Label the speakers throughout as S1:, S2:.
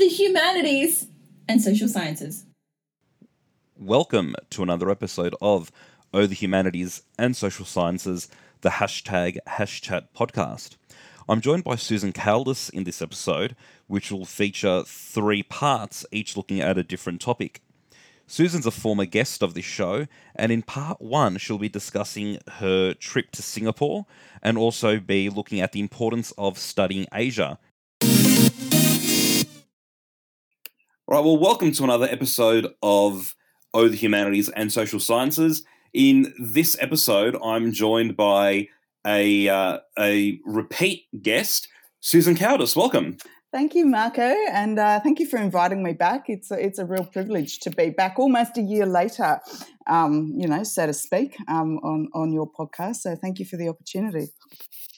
S1: the humanities and social sciences.
S2: Welcome to another episode of Oh the Humanities and Social Sciences, the hashtag Hashchat podcast. I'm joined by Susan Caldis in this episode, which will feature three parts, each looking at a different topic. Susan's a former guest of this show, and in part one, she'll be discussing her trip to Singapore and also be looking at the importance of studying Asia. All right, well, welcome to another episode of Oh the Humanities and Social Sciences. In this episode, I'm joined by a uh, a repeat guest, Susan Caldis. Welcome.
S3: Thank you, Marco, and uh, thank you for inviting me back. It's a, it's a real privilege to be back almost a year later, um, you know, so to speak, um, on on your podcast. So thank you for the opportunity.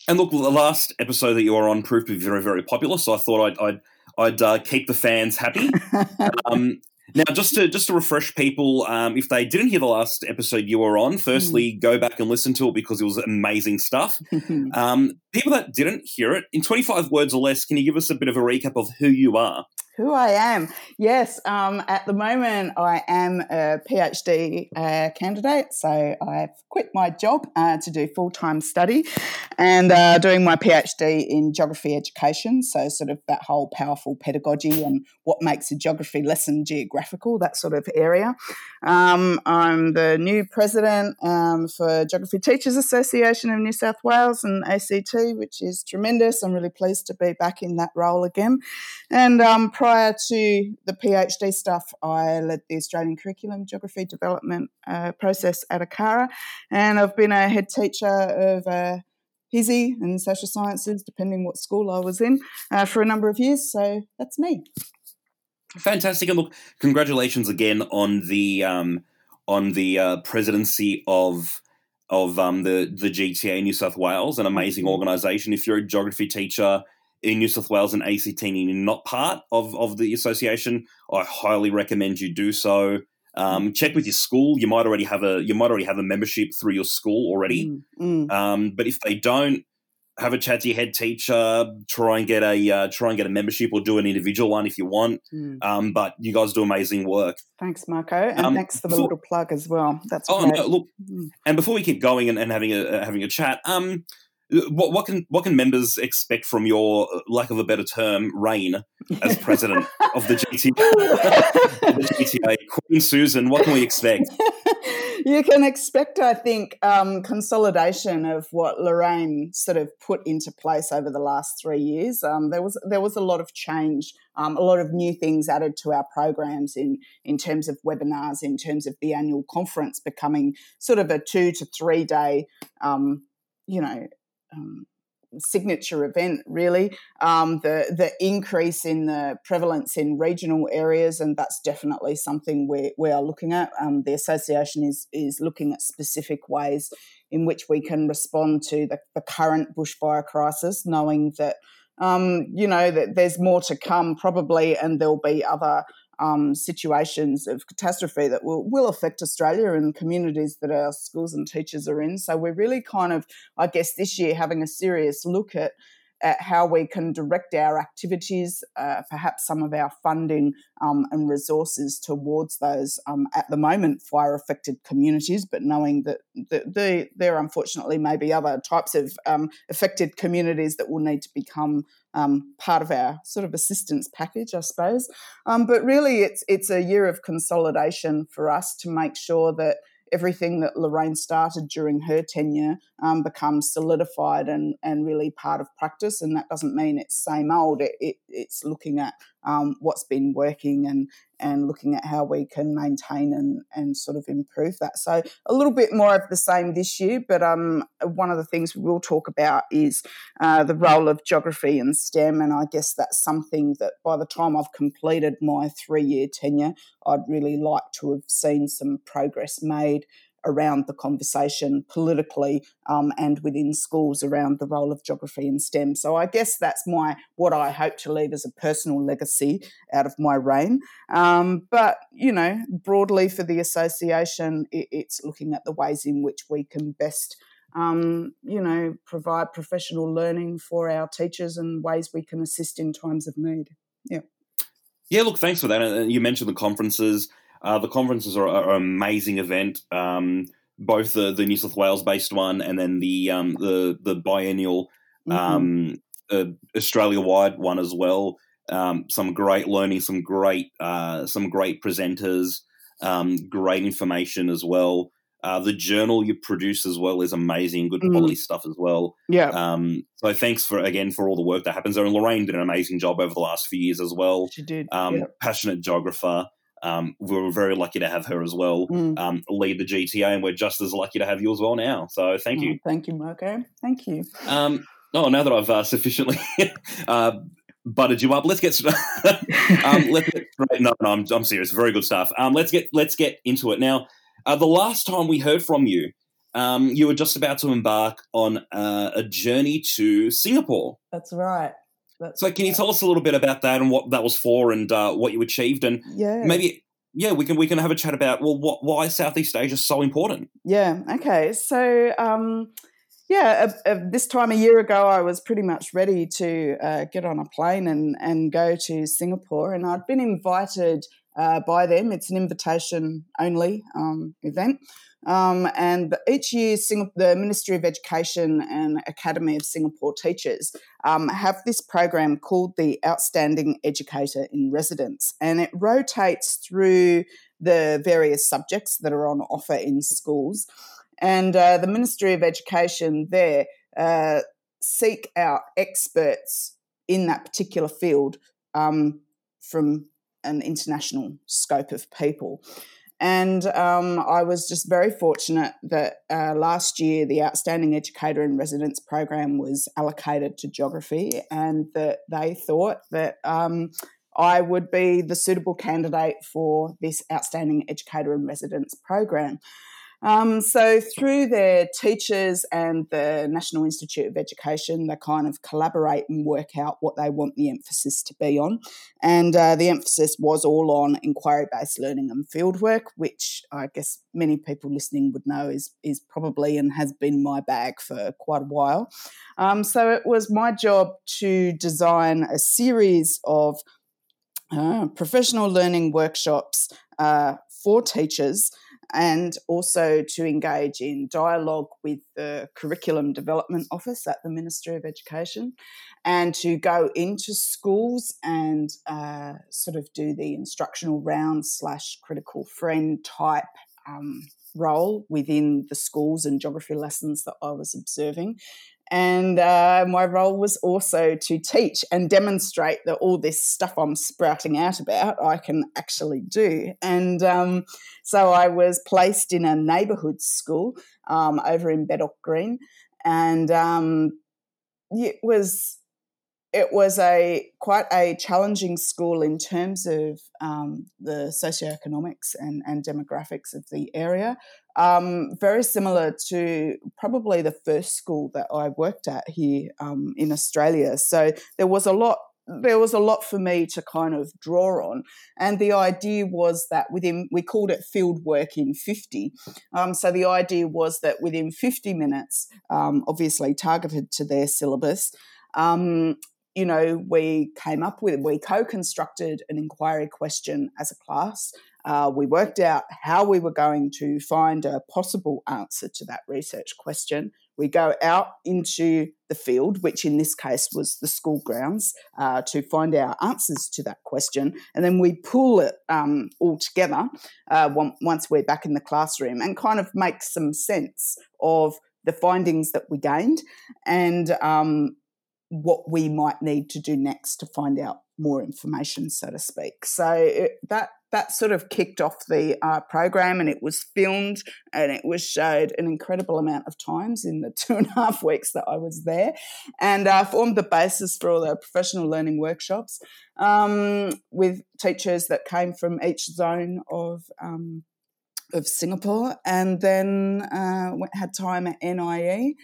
S2: And look, the last episode that you were on proved to be very very popular, so I thought I'd I'd, I'd uh, keep the fans happy. um, now, just to just to refresh people, um, if they didn't hear the last episode you were on, firstly, mm. go back and listen to it because it was amazing stuff. um, people that didn't hear it, in 25 words or less, can you give us a bit of a recap of who you are?
S3: Who I am? Yes, um, at the moment I am a PhD uh, candidate, so I've quit my job uh, to do full time study and uh, doing my PhD in geography education. So, sort of that whole powerful pedagogy and what makes a geography lesson geographical, that sort of area. Um, I'm the new president um, for Geography Teachers Association of New South Wales and ACT, which is tremendous. I'm really pleased to be back in that role again. And um, prior to the PhD stuff, I led the Australian Curriculum Geography Development uh, process at ACARA, and I've been a head teacher of uh, HSIE and social sciences, depending what school I was in, uh, for a number of years. So that's me.
S2: Fantastic, and look, congratulations again on the um, on the uh, presidency of of um, the the GTA New South Wales, an amazing organisation. If you're a geography teacher in New South Wales and ACT and you're not part of, of the association, I highly recommend you do so. Um, check with your school. You might already have a you might already have a membership through your school already. Mm, mm. Um, but if they don't, have a chat to your head teacher. Try and get a uh, try and get a membership or do an individual one if you want. Mm. Um, but you guys do amazing work.
S3: Thanks, Marco, and um, thanks for the before, little plug as well. That's
S2: oh great. no, look. Mm. And before we keep going and, and having a uh, having a chat, um, what, what can what can members expect from your lack of a better term reign as president of the GTA? the GTA, Queen Susan. What can we expect?
S3: you can expect, I think, um, consolidation of what Lorraine sort of put into place over the last three years. Um, there was there was a lot of change, um, a lot of new things added to our programs in in terms of webinars, in terms of the annual conference becoming sort of a two to three day, um, you know um, signature event really. Um, the the increase in the prevalence in regional areas and that's definitely something we, we are looking at. Um, the association is is looking at specific ways in which we can respond to the, the current bushfire crisis knowing that um, you know that there's more to come probably and there'll be other um, situations of catastrophe that will, will affect Australia and communities that our schools and teachers are in. So we're really kind of, I guess, this year having a serious look at at how we can direct our activities, uh, perhaps some of our funding um, and resources towards those um, at the moment fire affected communities, but knowing that the, the, there unfortunately may be other types of um, affected communities that will need to become um, part of our sort of assistance package, I suppose. Um, but really, it's it's a year of consolidation for us to make sure that everything that Lorraine started during her tenure um, becomes solidified and, and really part of practice. And that doesn't mean it's same old. It, it, it's looking at um, what's been working and and looking at how we can maintain and, and sort of improve that. So a little bit more of the same this year, but um, one of the things we will talk about is uh, the role of geography and STEM, and I guess that's something that by the time I've completed my three year tenure, I'd really like to have seen some progress made around the conversation politically um, and within schools around the role of geography and STEM. So I guess that's my what I hope to leave as a personal legacy out of my reign. Um, but you know, broadly for the association, it, it's looking at the ways in which we can best. Um, you know, provide professional learning for our teachers and ways we can assist in times of need. Yeah.
S2: Yeah, look, thanks for that. And you mentioned the conferences. Uh, the conferences are, are, an amazing event. Um, both the, the New South Wales based one and then the um, the the biennial mm-hmm. um, uh, Australia wide one as well. Um, some great learning, some great uh, some great presenters, um, great information as well. Uh, the journal you produce as well is amazing, good quality mm. stuff as well.
S3: Yeah.
S2: Um, so thanks for again for all the work that happens there. And Lorraine did an amazing job over the last few years as well.
S3: She did.
S2: Um,
S3: yeah.
S2: Passionate geographer. Um, we were very lucky to have her as well mm. um, lead the GTA, and we're just as lucky to have you as well now. So thank you.
S3: Oh, thank you, Marco. Thank you.
S2: Um, oh, now that I've uh, sufficiently uh, butted you up, let's get um, let's get straight. No, no, I'm, I'm serious. Very good stuff. Um, let's get let's get into it now. Uh, the last time we heard from you, um, you were just about to embark on uh, a journey to Singapore.
S3: That's right.
S2: That's so, can you tell us a little bit about that and what that was for, and uh, what you achieved, and
S3: yeah.
S2: maybe yeah, we can we can have a chat about well, what why Southeast Asia is so important.
S3: Yeah. Okay. So. Um, yeah, uh, uh, this time a year ago, I was pretty much ready to uh, get on a plane and, and go to Singapore. And I'd been invited uh, by them. It's an invitation only um, event. Um, and each year, the Ministry of Education and Academy of Singapore Teachers um, have this program called the Outstanding Educator in Residence, and it rotates through the various subjects that are on offer in schools. And uh, the Ministry of Education there uh, seek out experts in that particular field um, from an international scope of people. And um, I was just very fortunate that uh, last year the Outstanding Educator in Residence program was allocated to geography, and that they thought that um, I would be the suitable candidate for this Outstanding Educator in Residence program. Um, so, through their teachers and the National Institute of Education, they kind of collaborate and work out what they want the emphasis to be on. And uh, the emphasis was all on inquiry based learning and fieldwork, which I guess many people listening would know is, is probably and has been my bag for quite a while. Um, so, it was my job to design a series of uh, professional learning workshops uh, for teachers and also to engage in dialogue with the Curriculum Development Office at the Ministry of Education and to go into schools and uh, sort of do the instructional round slash critical friend type um, role within the schools and geography lessons that I was observing and uh, my role was also to teach and demonstrate that all this stuff I'm sprouting out about, I can actually do. And um, so I was placed in a neighbourhood school um, over in Bedok Green. And um, it was it was a quite a challenging school in terms of um, the socioeconomics and, and demographics of the area. Um, very similar to probably the first school that I worked at here um, in Australia. So there was a lot. There was a lot for me to kind of draw on, and the idea was that within we called it field work in fifty. Um, so the idea was that within fifty minutes, um, obviously targeted to their syllabus, um, you know, we came up with, we co constructed an inquiry question as a class. Uh, we worked out how we were going to find a possible answer to that research question. We go out into the field, which in this case was the school grounds, uh, to find our answers to that question. And then we pull it um, all together uh, once we're back in the classroom and kind of make some sense of the findings that we gained and um, what we might need to do next to find out more information, so to speak. So it, that that sort of kicked off the uh, program, and it was filmed and it was showed an incredible amount of times in the two and a half weeks that I was there, and uh, formed the basis for all the professional learning workshops um, with teachers that came from each zone of. Um, of Singapore, and then uh, had time at NIE,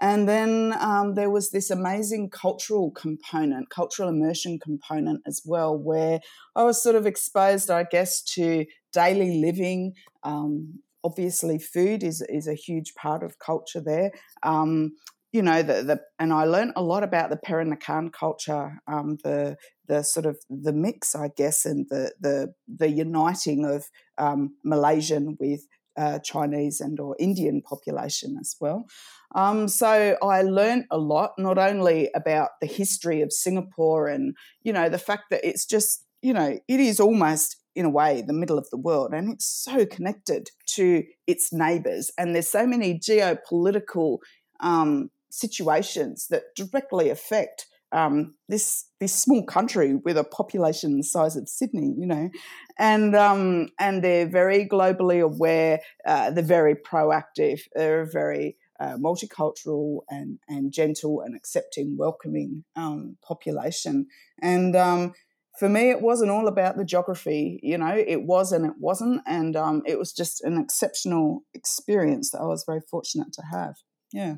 S3: and then um, there was this amazing cultural component, cultural immersion component as well, where I was sort of exposed, I guess, to daily living. Um, obviously, food is is a huge part of culture there. Um, you know, the, the and I learned a lot about the Peranakan culture, um, the the sort of the mix, I guess, and the the the uniting of um, Malaysian with uh, Chinese and or Indian population as well. Um, so I learned a lot, not only about the history of Singapore and you know the fact that it's just you know it is almost in a way the middle of the world and it's so connected to its neighbours and there's so many geopolitical um, situations that directly affect um, this this small country with a population the size of Sydney, you know, and um, and they're very globally aware. Uh, they're very proactive. They're very uh, multicultural and and gentle and accepting, welcoming um, population. And um, for me, it wasn't all about the geography. You know, it was and it wasn't, and um, it was just an exceptional experience that I was very fortunate to have. Yeah.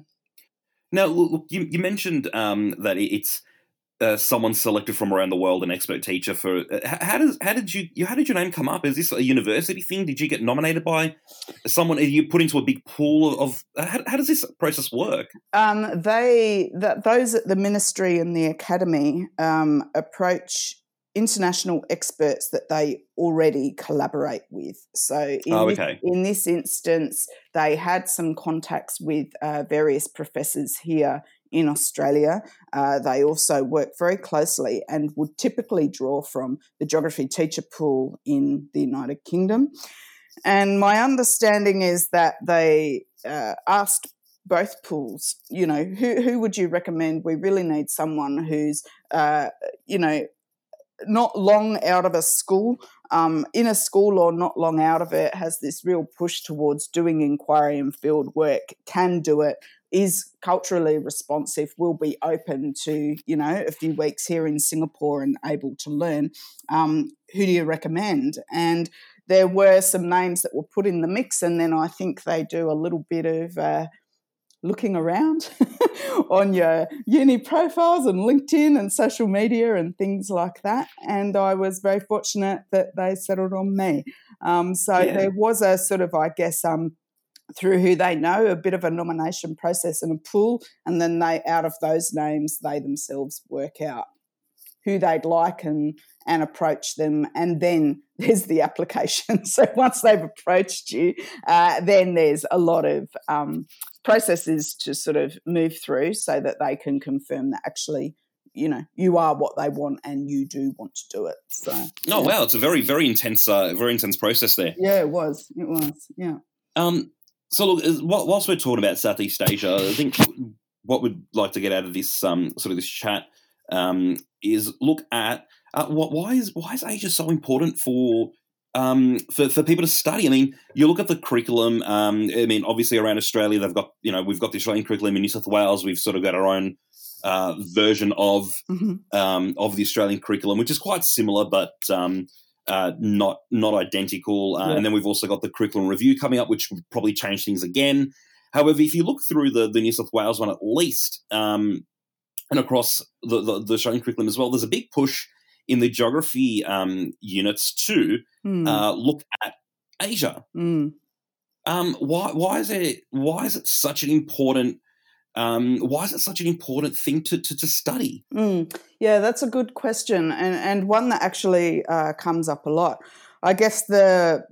S2: Now, look, you, you mentioned um, that it's uh, someone selected from around the world, an expert teacher for. Uh, how does how did you how did your name come up? Is this a university thing? Did you get nominated by someone? Are you put into a big pool of? Uh, how, how does this process work?
S3: Um, they that those at the ministry and the academy um, approach international experts that they already collaborate with. So, in,
S2: oh,
S3: okay. this, in this instance, they had some contacts with uh, various professors here in Australia. Uh, they also work very closely and would typically draw from the geography teacher pool in the United Kingdom. And my understanding is that they uh, asked both pools, you know, who, who would you recommend? We really need someone who's, uh, you know, not long out of a school, um, in a school or not long out of it, has this real push towards doing inquiry and field work, can do it, is culturally responsive, will be open to, you know, a few weeks here in Singapore and able to learn. Um, who do you recommend? And there were some names that were put in the mix, and then I think they do a little bit of uh, looking around on your uni profiles and LinkedIn and social media and things like that. And I was very fortunate that they settled on me. Um, so yeah. there was a sort of, I guess, um, through who they know, a bit of a nomination process and a pool, and then they, out of those names, they themselves work out who they'd like and and approach them and then there's the application. So once they've approached you uh, then there's a lot of um, processes to sort of move through so that they can confirm that actually you know you are what they want and you do want to do it. So oh
S2: yeah. wow. It's a very very intense uh, very intense process there.
S3: Yeah it was. It was. Yeah.
S2: Um so look whilst we're talking about southeast asia i think what we'd like to get out of this um sort of this chat um is look at uh, what, why is why is asia so important for um, for, for people to study. I mean, you look at the curriculum. Um, I mean, obviously around Australia, they've got you know we've got the Australian curriculum in New South Wales. We've sort of got our own uh, version of mm-hmm. um, of the Australian curriculum, which is quite similar, but um, uh, not not identical. Uh, yeah. And then we've also got the curriculum review coming up, which will probably change things again. However, if you look through the, the New South Wales one at least, um, and across the, the, the Australian curriculum as well, there's a big push in the geography um, units to mm. uh, look at Asia.
S3: Mm.
S2: Um, why why is it why is it such an important um, why is it such an important thing to to, to study?
S3: Mm. Yeah, that's a good question, and and one that actually uh, comes up a lot. I guess the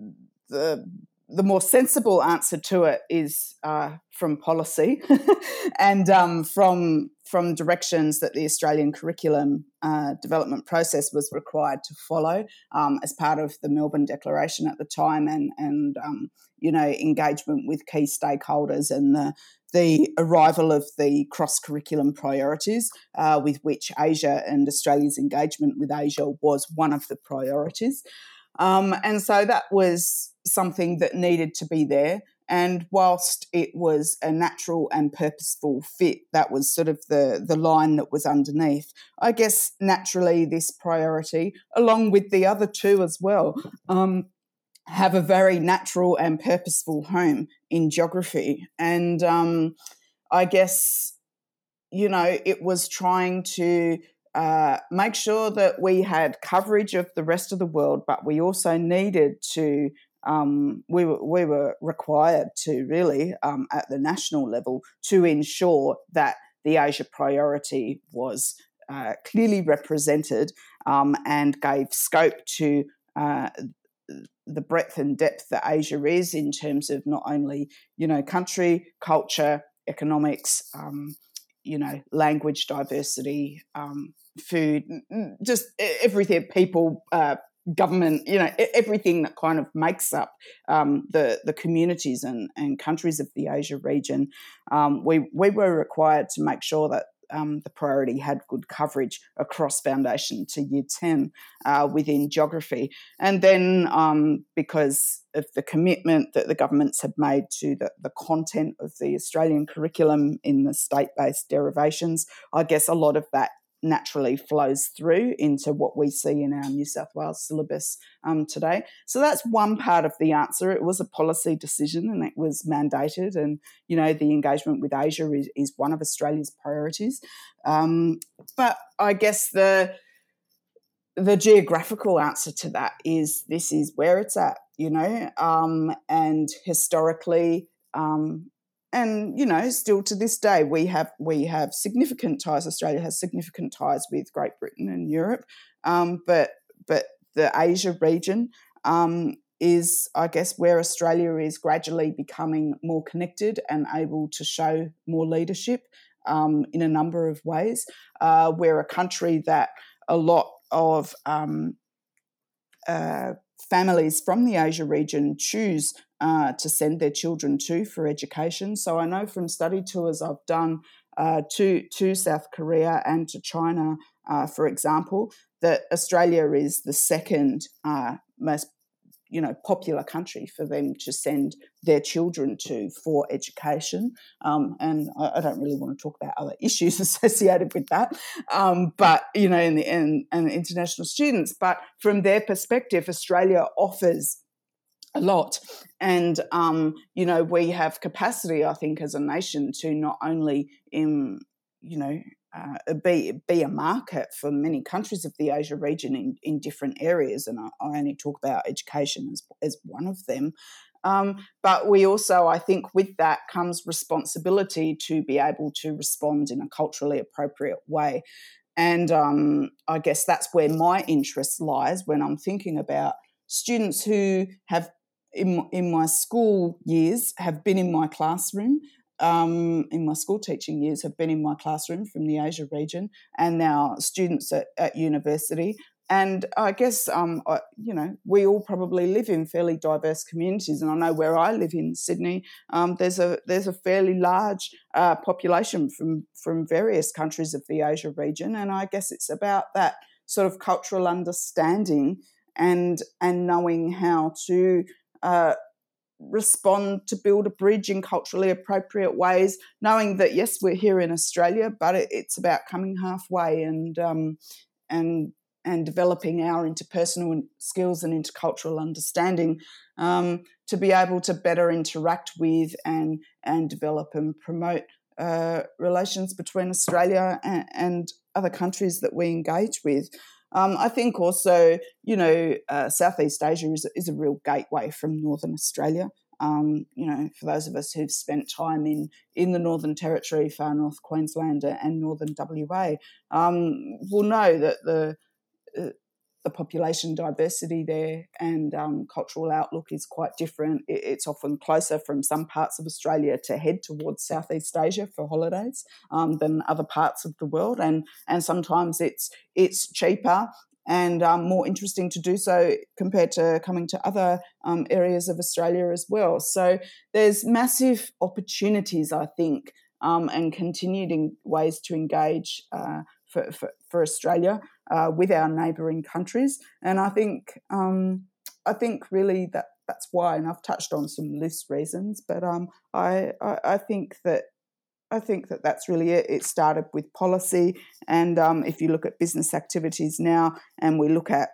S3: the the more sensible answer to it is uh, from policy and um, from from directions that the Australian curriculum uh, development process was required to follow um, as part of the Melbourne Declaration at the time, and and um, you know engagement with key stakeholders and the the arrival of the cross curriculum priorities, uh, with which Asia and Australia's engagement with Asia was one of the priorities. Um, and so that was something that needed to be there. And whilst it was a natural and purposeful fit, that was sort of the, the line that was underneath. I guess naturally, this priority, along with the other two as well, um, have a very natural and purposeful home in geography. And um, I guess, you know, it was trying to uh, make sure that we had coverage of the rest of the world, but we also needed to um, we, were, we were required to really, um, at the national level, to ensure that the Asia priority was uh, clearly represented um, and gave scope to uh, the breadth and depth that Asia is in terms of not only you know country, culture, economics, um, you know language diversity, um, food, just everything, people, uh, government, you know, everything that kind of makes up um, the the communities and, and countries of the Asia region. Um, we we were required to make sure that um, the priority had good coverage across foundation to year 10 uh, within geography. And then um, because of the commitment that the governments had made to the, the content of the Australian curriculum in the state based derivations, I guess a lot of that naturally flows through into what we see in our New South Wales syllabus um, today. So that's one part of the answer. It was a policy decision and it was mandated. And, you know, the engagement with Asia is, is one of Australia's priorities. Um, but I guess the the geographical answer to that is this is where it's at, you know, um, and historically, um, and you know still to this day we have we have significant ties. Australia has significant ties with great britain and europe. Um, but but the asia region um, is i guess where australia is gradually becoming more connected and able to show more leadership um, in a number of ways. Uh, we're a country that a lot of um, uh, families from the asia region choose uh, to send their children to for education. So I know from study tours I've done uh, to to South Korea and to China, uh, for example, that Australia is the second uh, most you know popular country for them to send their children to for education. Um, and I, I, don't really want to talk about other issues associated with that. Um, but you know in the in, and international students. But from their perspective australia offers a lot. And, um, you know, we have capacity, I think, as a nation to not only, in, you know, uh, be be a market for many countries of the Asia region in, in different areas, and I, I only talk about education as, as one of them. Um, but we also, I think, with that comes responsibility to be able to respond in a culturally appropriate way. And um, I guess that's where my interest lies when I'm thinking about students who have in, in my school years have been in my classroom um, in my school teaching years have been in my classroom from the Asia region, and now students at, at university. And I guess, um, I, you know, we all probably live in fairly diverse communities, and I know where I live in Sydney, um, there's a there's a fairly large uh, population from from various countries of the Asia region, and I guess it's about that sort of cultural understanding and and knowing how to uh, respond to build a bridge in culturally appropriate ways, knowing that yes, we're here in Australia, but it, it's about coming halfway and um, and and developing our interpersonal skills and intercultural understanding um, to be able to better interact with and and develop and promote uh, relations between Australia and, and other countries that we engage with. Um, I think also, you know, uh, Southeast Asia is, is a real gateway from Northern Australia. Um, you know, for those of us who've spent time in in the Northern Territory, far north Queensland, and Northern WA, um, will know that the uh, the population diversity there and um, cultural outlook is quite different. It's often closer from some parts of Australia to head towards Southeast Asia for holidays um, than other parts of the world, and and sometimes it's it's cheaper and um, more interesting to do so compared to coming to other um, areas of Australia as well. So there's massive opportunities, I think, um, and continued ways to engage uh, for, for, for Australia uh, with our neighbouring countries. And I think um, I think really that that's why, and I've touched on some loose reasons, but um, I, I, I think that I think that that's really it. It started with policy, and um, if you look at business activities now, and we look at,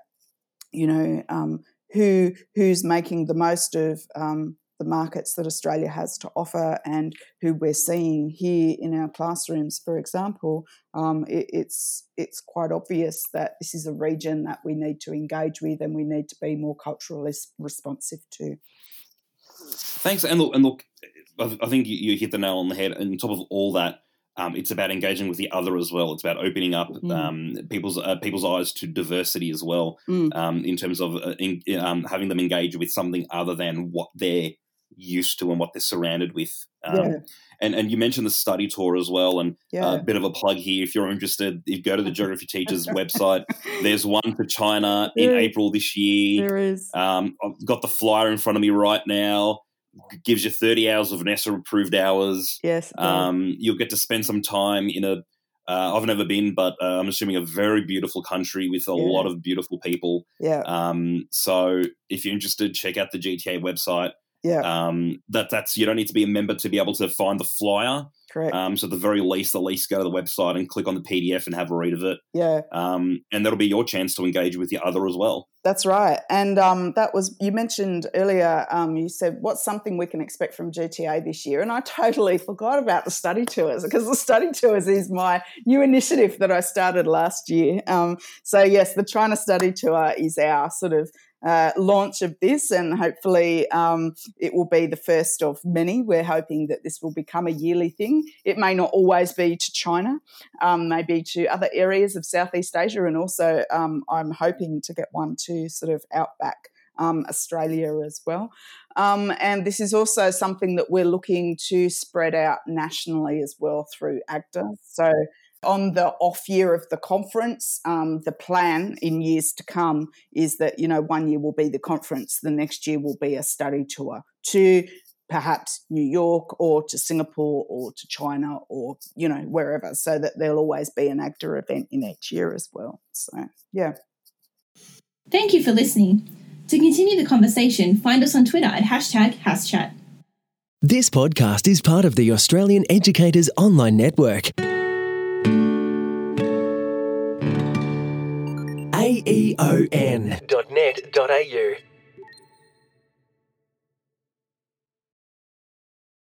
S3: you know, um, who who's making the most of um, the markets that Australia has to offer and who we're seeing here in our classrooms, for example, um, it, it's it's quite obvious that this is a region that we need to engage with and we need to be more culturally responsive to.
S2: Thanks, and look, and look, I think you hit the nail on the head. And on top of all that, um, it's about engaging with the other as well. It's about opening up
S3: Mm.
S2: um, people's uh, people's eyes to diversity as well,
S3: Mm.
S2: um, in terms of uh, in, um, having them engage with something other than what they're used to and what they're surrounded with. Um,
S3: Yeah.
S2: And and you mentioned the study tour as well, and
S3: Yeah.
S2: a bit of a plug here. If you're interested, you go to the Geography Teachers website. There's one for China in
S3: There is.
S2: April this year.
S3: there is.
S2: Um, I've got the flyer in front of me right now. Gives you 30 hours of NESA approved hours.
S3: Yes.
S2: Um, you'll get to spend some time in a. Uh, I've never been, but uh, I'm assuming a very beautiful country with a
S3: Yeah.
S2: lot of beautiful people.
S3: yeah.
S2: Um, so if you're interested, check out the GTA website.
S3: Yeah.
S2: Um, that that's you don't need to be a member to be able to find the flyer.
S3: correct.
S2: Um, so at the very least, at least go to the website and click on the PDF and have a read of it.
S3: yeah.
S2: Um, and that'll be your chance to engage with the other as well.
S3: That's right. And um, that was, you mentioned earlier, um, you said, what's something we can expect from GTA this year? And I totally forgot about the study tours because the study tours is my new initiative that I started last year. Um, so, yes, the China Study Tour is our sort of uh, launch of this, and hopefully um, it will be the first of many. We're hoping that this will become a yearly thing. It may not always be to China, um, maybe to other areas of Southeast Asia, and also um, I'm hoping to get one to sort of outback um, Australia as well. Um, and this is also something that we're looking to spread out nationally as well through AGTA. So on the off year of the conference, um, the plan in years to come is that, you know, one year will be the conference, the next year will be a study tour to perhaps New York or to Singapore or to China or, you know, wherever, so that there'll always be an actor event in each year as well. So, yeah.
S1: Thank you for listening. To continue the conversation, find us on Twitter at hashtag HasChat.
S4: This podcast is part of the Australian Educators Online Network. E aeon.net.au